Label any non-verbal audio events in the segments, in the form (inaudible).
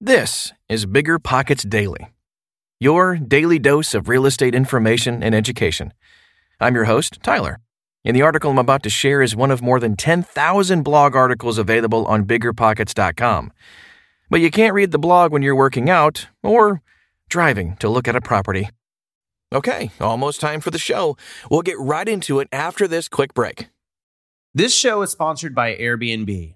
This is Bigger Pockets Daily, your daily dose of real estate information and education. I'm your host, Tyler, and the article I'm about to share is one of more than 10,000 blog articles available on biggerpockets.com. But you can't read the blog when you're working out or driving to look at a property. Okay, almost time for the show. We'll get right into it after this quick break. This show is sponsored by Airbnb.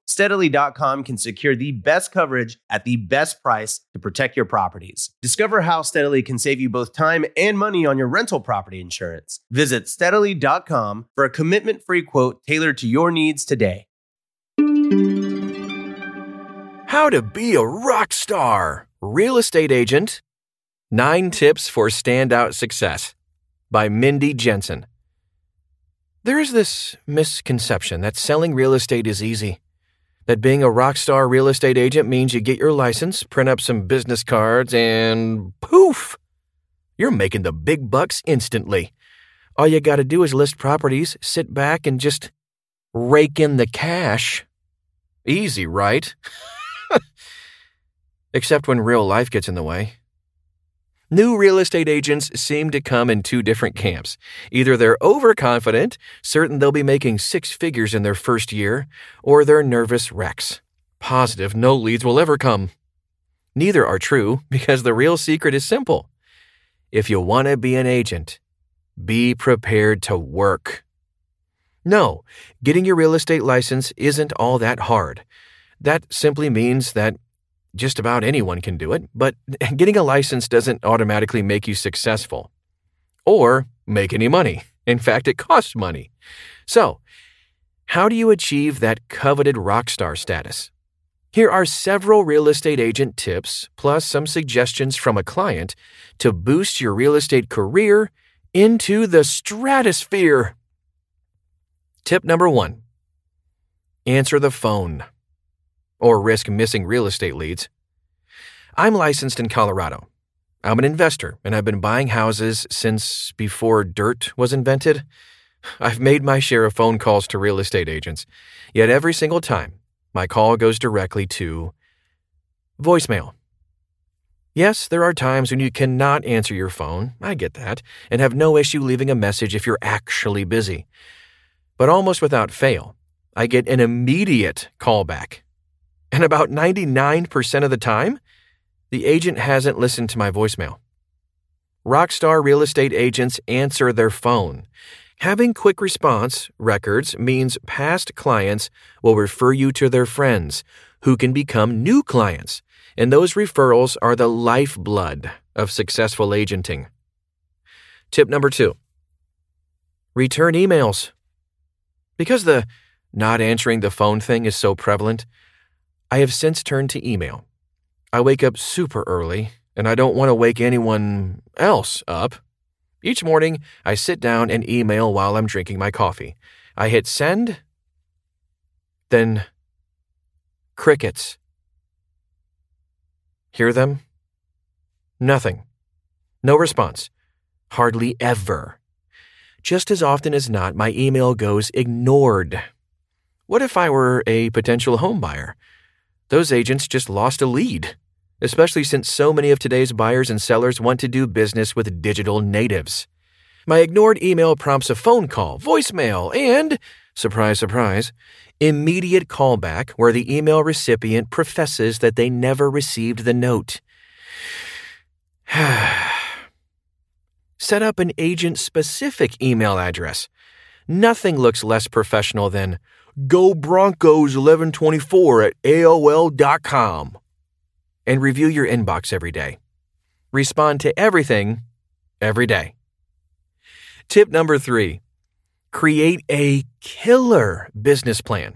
steadily.com can secure the best coverage at the best price to protect your properties. Discover how Steadily can save you both time and money on your rental property insurance. Visit steadily.com for a commitment free quote tailored to your needs today. How to be a rock star, real estate agent. Nine tips for standout success by Mindy Jensen. There is this misconception that selling real estate is easy. That being a rock star real estate agent means you get your license, print up some business cards, and poof! You're making the big bucks instantly. All you gotta do is list properties, sit back, and just rake in the cash. Easy, right? (laughs) Except when real life gets in the way. New real estate agents seem to come in two different camps. Either they're overconfident, certain they'll be making six figures in their first year, or they're nervous wrecks, positive no leads will ever come. Neither are true (laughs) because the real secret is simple. If you want to be an agent, be prepared to work. No, getting your real estate license isn't all that hard. That simply means that just about anyone can do it, but (laughs) getting a license doesn't automatically make you successful or make any money. In fact, it costs money. So, how do you achieve that coveted rock star status? Here are several real estate agent tips, plus some suggestions from a client to boost your real estate career into the stratosphere. Tip number one answer the phone or risk missing real estate leads. I'm licensed in Colorado. I'm an investor, and I've been buying houses since before dirt was invented. I've made my share of phone calls to real estate agents, yet every single time, my call goes directly to voicemail. Yes, there are times when you cannot answer your phone, I get that, and have no issue leaving a message if you're actually busy. But almost without fail, I get an immediate callback and about 99% of the time, the agent hasn't listened to my voicemail. Rockstar real estate agents answer their phone. Having quick response records means past clients will refer you to their friends, who can become new clients, and those referrals are the lifeblood of successful agenting. Tip number two return emails. Because the not answering the phone thing is so prevalent, I have since turned to email. I wake up super early, and I don't want to wake anyone else up. Each morning, I sit down and email while I'm drinking my coffee. I hit send, then crickets. Hear them? Nothing. No response. Hardly ever. Just as often as not, my email goes ignored. What if I were a potential home buyer? Those agents just lost a lead, especially since so many of today's buyers and sellers want to do business with digital natives. My ignored email prompts a phone call, voicemail, and, surprise, surprise, immediate callback where the email recipient professes that they never received the note. (sighs) Set up an agent specific email address. Nothing looks less professional than Go Broncos 1124 at AOL.com. And review your inbox every day. Respond to everything every day. Tip number three create a killer business plan.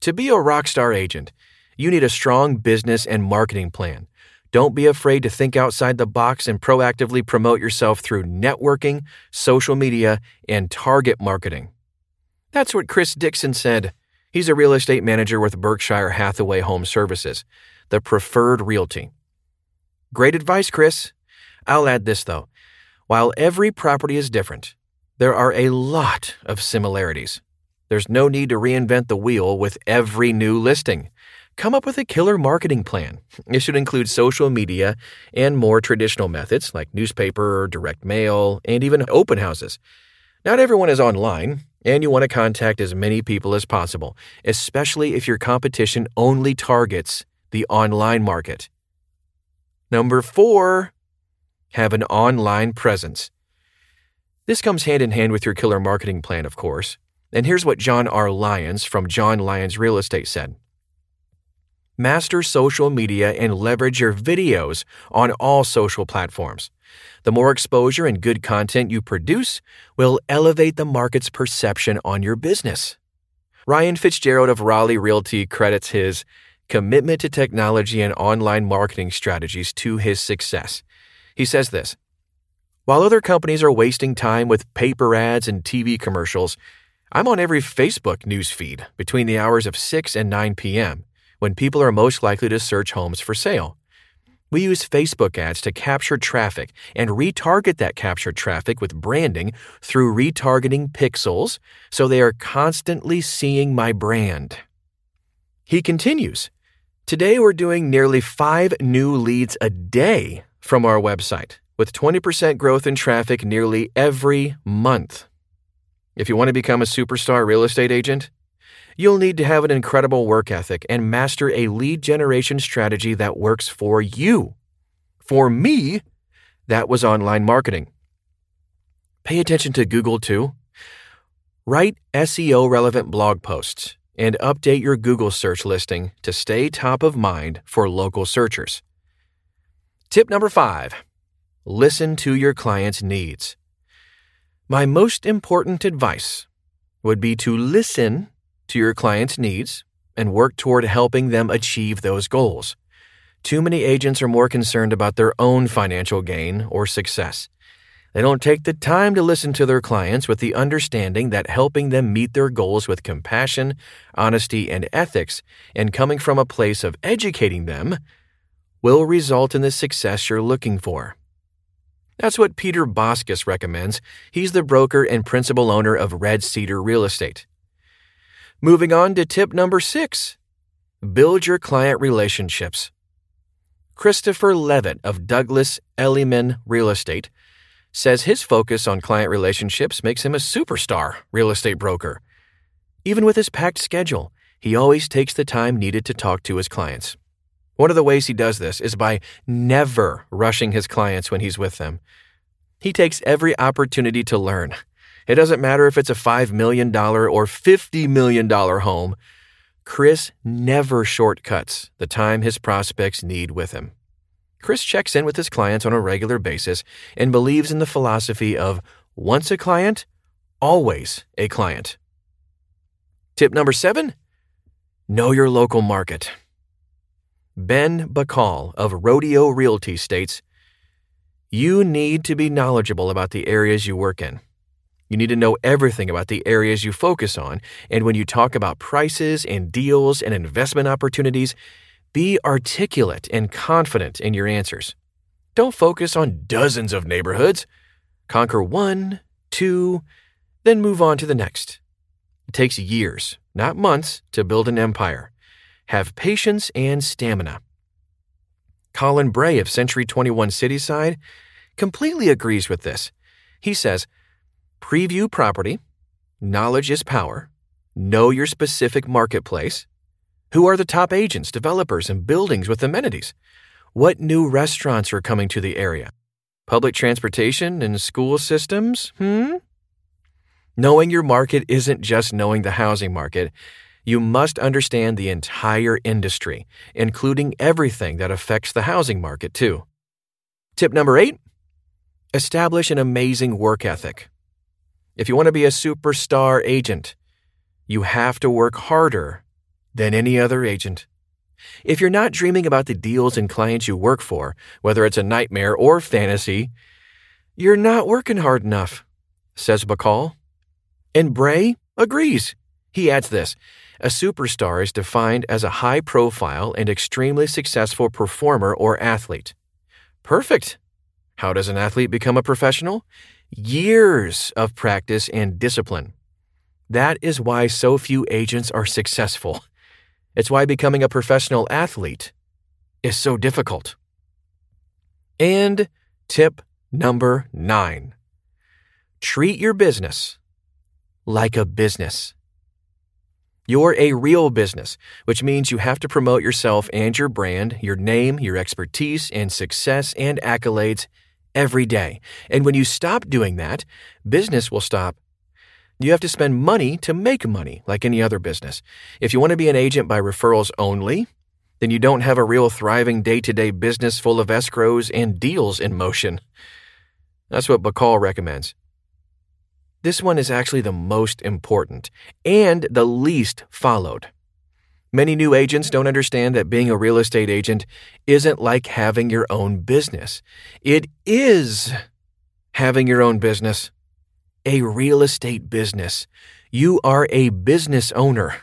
To be a rockstar agent, you need a strong business and marketing plan. Don't be afraid to think outside the box and proactively promote yourself through networking, social media, and target marketing. That's what Chris Dixon said. He's a real estate manager with Berkshire Hathaway Home Services, the preferred realty. Great advice, Chris. I'll add this though. While every property is different, there are a lot of similarities. There's no need to reinvent the wheel with every new listing. Come up with a killer marketing plan. It should include social media and more traditional methods like newspaper, direct mail, and even open houses. Not everyone is online, and you want to contact as many people as possible, especially if your competition only targets the online market. Number four, have an online presence. This comes hand in hand with your killer marketing plan, of course. And here's what John R. Lyons from John Lyons Real Estate said Master social media and leverage your videos on all social platforms. The more exposure and good content you produce will elevate the market's perception on your business. Ryan Fitzgerald of Raleigh Realty credits his commitment to technology and online marketing strategies to his success. He says this While other companies are wasting time with paper ads and TV commercials, I'm on every Facebook news feed between the hours of 6 and 9 p.m., when people are most likely to search homes for sale. We use Facebook ads to capture traffic and retarget that captured traffic with branding through retargeting pixels so they are constantly seeing my brand. He continues Today we're doing nearly five new leads a day from our website, with 20% growth in traffic nearly every month. If you want to become a superstar real estate agent, You'll need to have an incredible work ethic and master a lead generation strategy that works for you. For me, that was online marketing. Pay attention to Google too. Write SEO relevant blog posts and update your Google search listing to stay top of mind for local searchers. Tip number five listen to your client's needs. My most important advice would be to listen to your client's needs and work toward helping them achieve those goals. Too many agents are more concerned about their own financial gain or success. They don't take the time to listen to their clients with the understanding that helping them meet their goals with compassion, honesty, and ethics, and coming from a place of educating them, will result in the success you're looking for. That's what Peter Boskus recommends. He's the broker and principal owner of Red Cedar Real Estate. Moving on to tip number six build your client relationships. Christopher Levitt of Douglas Elliman Real Estate says his focus on client relationships makes him a superstar real estate broker. Even with his packed schedule, he always takes the time needed to talk to his clients. One of the ways he does this is by never rushing his clients when he's with them. He takes every opportunity to learn it doesn't matter if it's a $5 million or $50 million home. Chris never shortcuts the time his prospects need with him. Chris checks in with his clients on a regular basis and believes in the philosophy of once a client, always a client. Tip number seven know your local market. Ben Bacal of Rodeo Realty states You need to be knowledgeable about the areas you work in. You need to know everything about the areas you focus on, and when you talk about prices and deals and investment opportunities, be articulate and confident in your answers. Don't focus on dozens of neighborhoods. Conquer one, two, then move on to the next. It takes years, not months, to build an empire. Have patience and stamina. Colin Bray of Century 21 Cityside completely agrees with this. He says, Preview property, knowledge is power, know your specific marketplace. Who are the top agents, developers, and buildings with amenities? What new restaurants are coming to the area? Public transportation and school systems? Hmm? Knowing your market isn't just knowing the housing market. You must understand the entire industry, including everything that affects the housing market, too. Tip number eight establish an amazing work ethic. If you want to be a superstar agent, you have to work harder than any other agent. If you're not dreaming about the deals and clients you work for, whether it's a nightmare or fantasy, you're not working hard enough, says Bacal. And Bray agrees. He adds this A superstar is defined as a high profile and extremely successful performer or athlete. Perfect. How does an athlete become a professional? Years of practice and discipline. That is why so few agents are successful. It's why becoming a professional athlete is so difficult. And tip number nine treat your business like a business. You're a real business, which means you have to promote yourself and your brand, your name, your expertise, and success and accolades every day. And when you stop doing that, business will stop. You have to spend money to make money, like any other business. If you want to be an agent by referrals only, then you don't have a real thriving day to day business full of escrows and deals in motion. That's what Bacal recommends. This one is actually the most important and the least followed. Many new agents don't understand that being a real estate agent isn't like having your own business. It is having your own business. A real estate business. You are a business owner.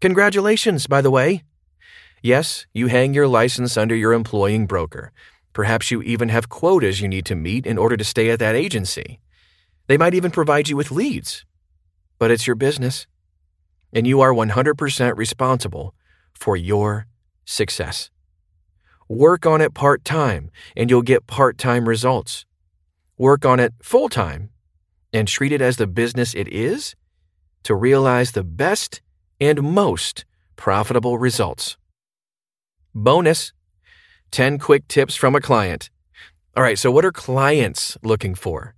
Congratulations, by the way. Yes, you hang your license under your employing broker. Perhaps you even have quotas you need to meet in order to stay at that agency. They might even provide you with leads. But it's your business and you are 100% responsible for your success. Work on it part time, and you'll get part time results. Work on it full time, and treat it as the business it is to realize the best and most profitable results. Bonus 10 quick tips from a client. All right, so what are clients looking for?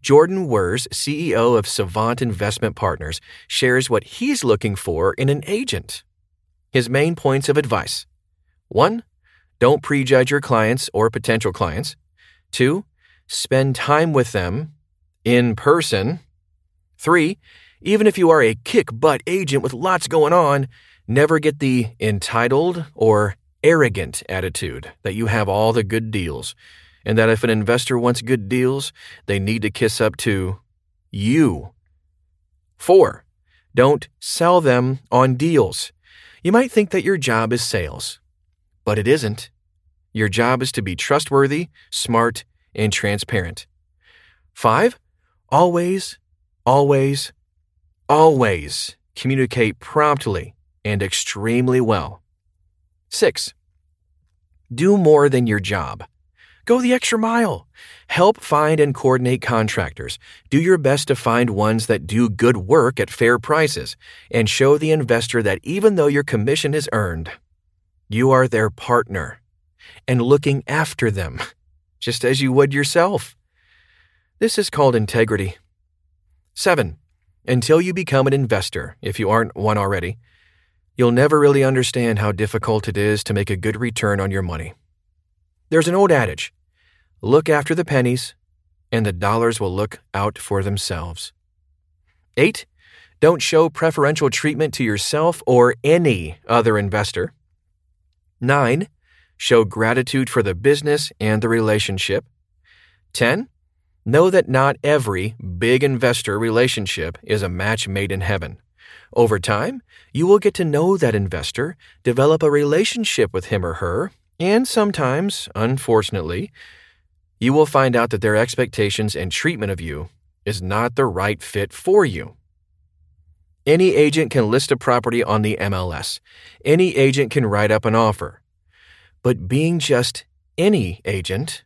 Jordan Wirsz, CEO of Savant Investment Partners, shares what he's looking for in an agent. His main points of advice 1. Don't prejudge your clients or potential clients. 2. Spend time with them in person. 3. Even if you are a kick butt agent with lots going on, never get the entitled or arrogant attitude that you have all the good deals and that if an investor wants good deals, they need to kiss up to you. 4. Don't sell them on deals. You might think that your job is sales, but it isn't. Your job is to be trustworthy, smart, and transparent. 5. Always, always, always communicate promptly and extremely well. 6. Do more than your job. Go the extra mile. Help find and coordinate contractors. Do your best to find ones that do good work at fair prices and show the investor that even though your commission is earned, you are their partner and looking after them, (laughs) just as you would yourself. This is called integrity. 7. Until you become an investor, if you aren't one already, you'll never really understand how difficult it is to make a good return on your money. There's an old adage Look after the pennies, and the dollars will look out for themselves. 8. Don't show preferential treatment to yourself or any other investor. 9. Show gratitude for the business and the relationship. 10. Know that not every big investor relationship is a match made in heaven. Over time, you will get to know that investor, develop a relationship with him or her, and sometimes, unfortunately, you will find out that their expectations and treatment of you is not the right fit for you. Any agent can list a property on the MLS. Any agent can write up an offer. But being just any agent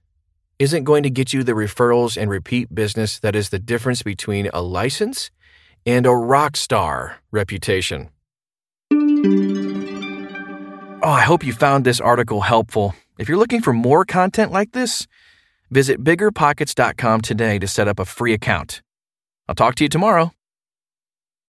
isn't going to get you the referrals and repeat business that is the difference between a license and a rock star reputation. Oh, I hope you found this article helpful. If you're looking for more content like this, visit biggerpockets.com today to set up a free account. I'll talk to you tomorrow.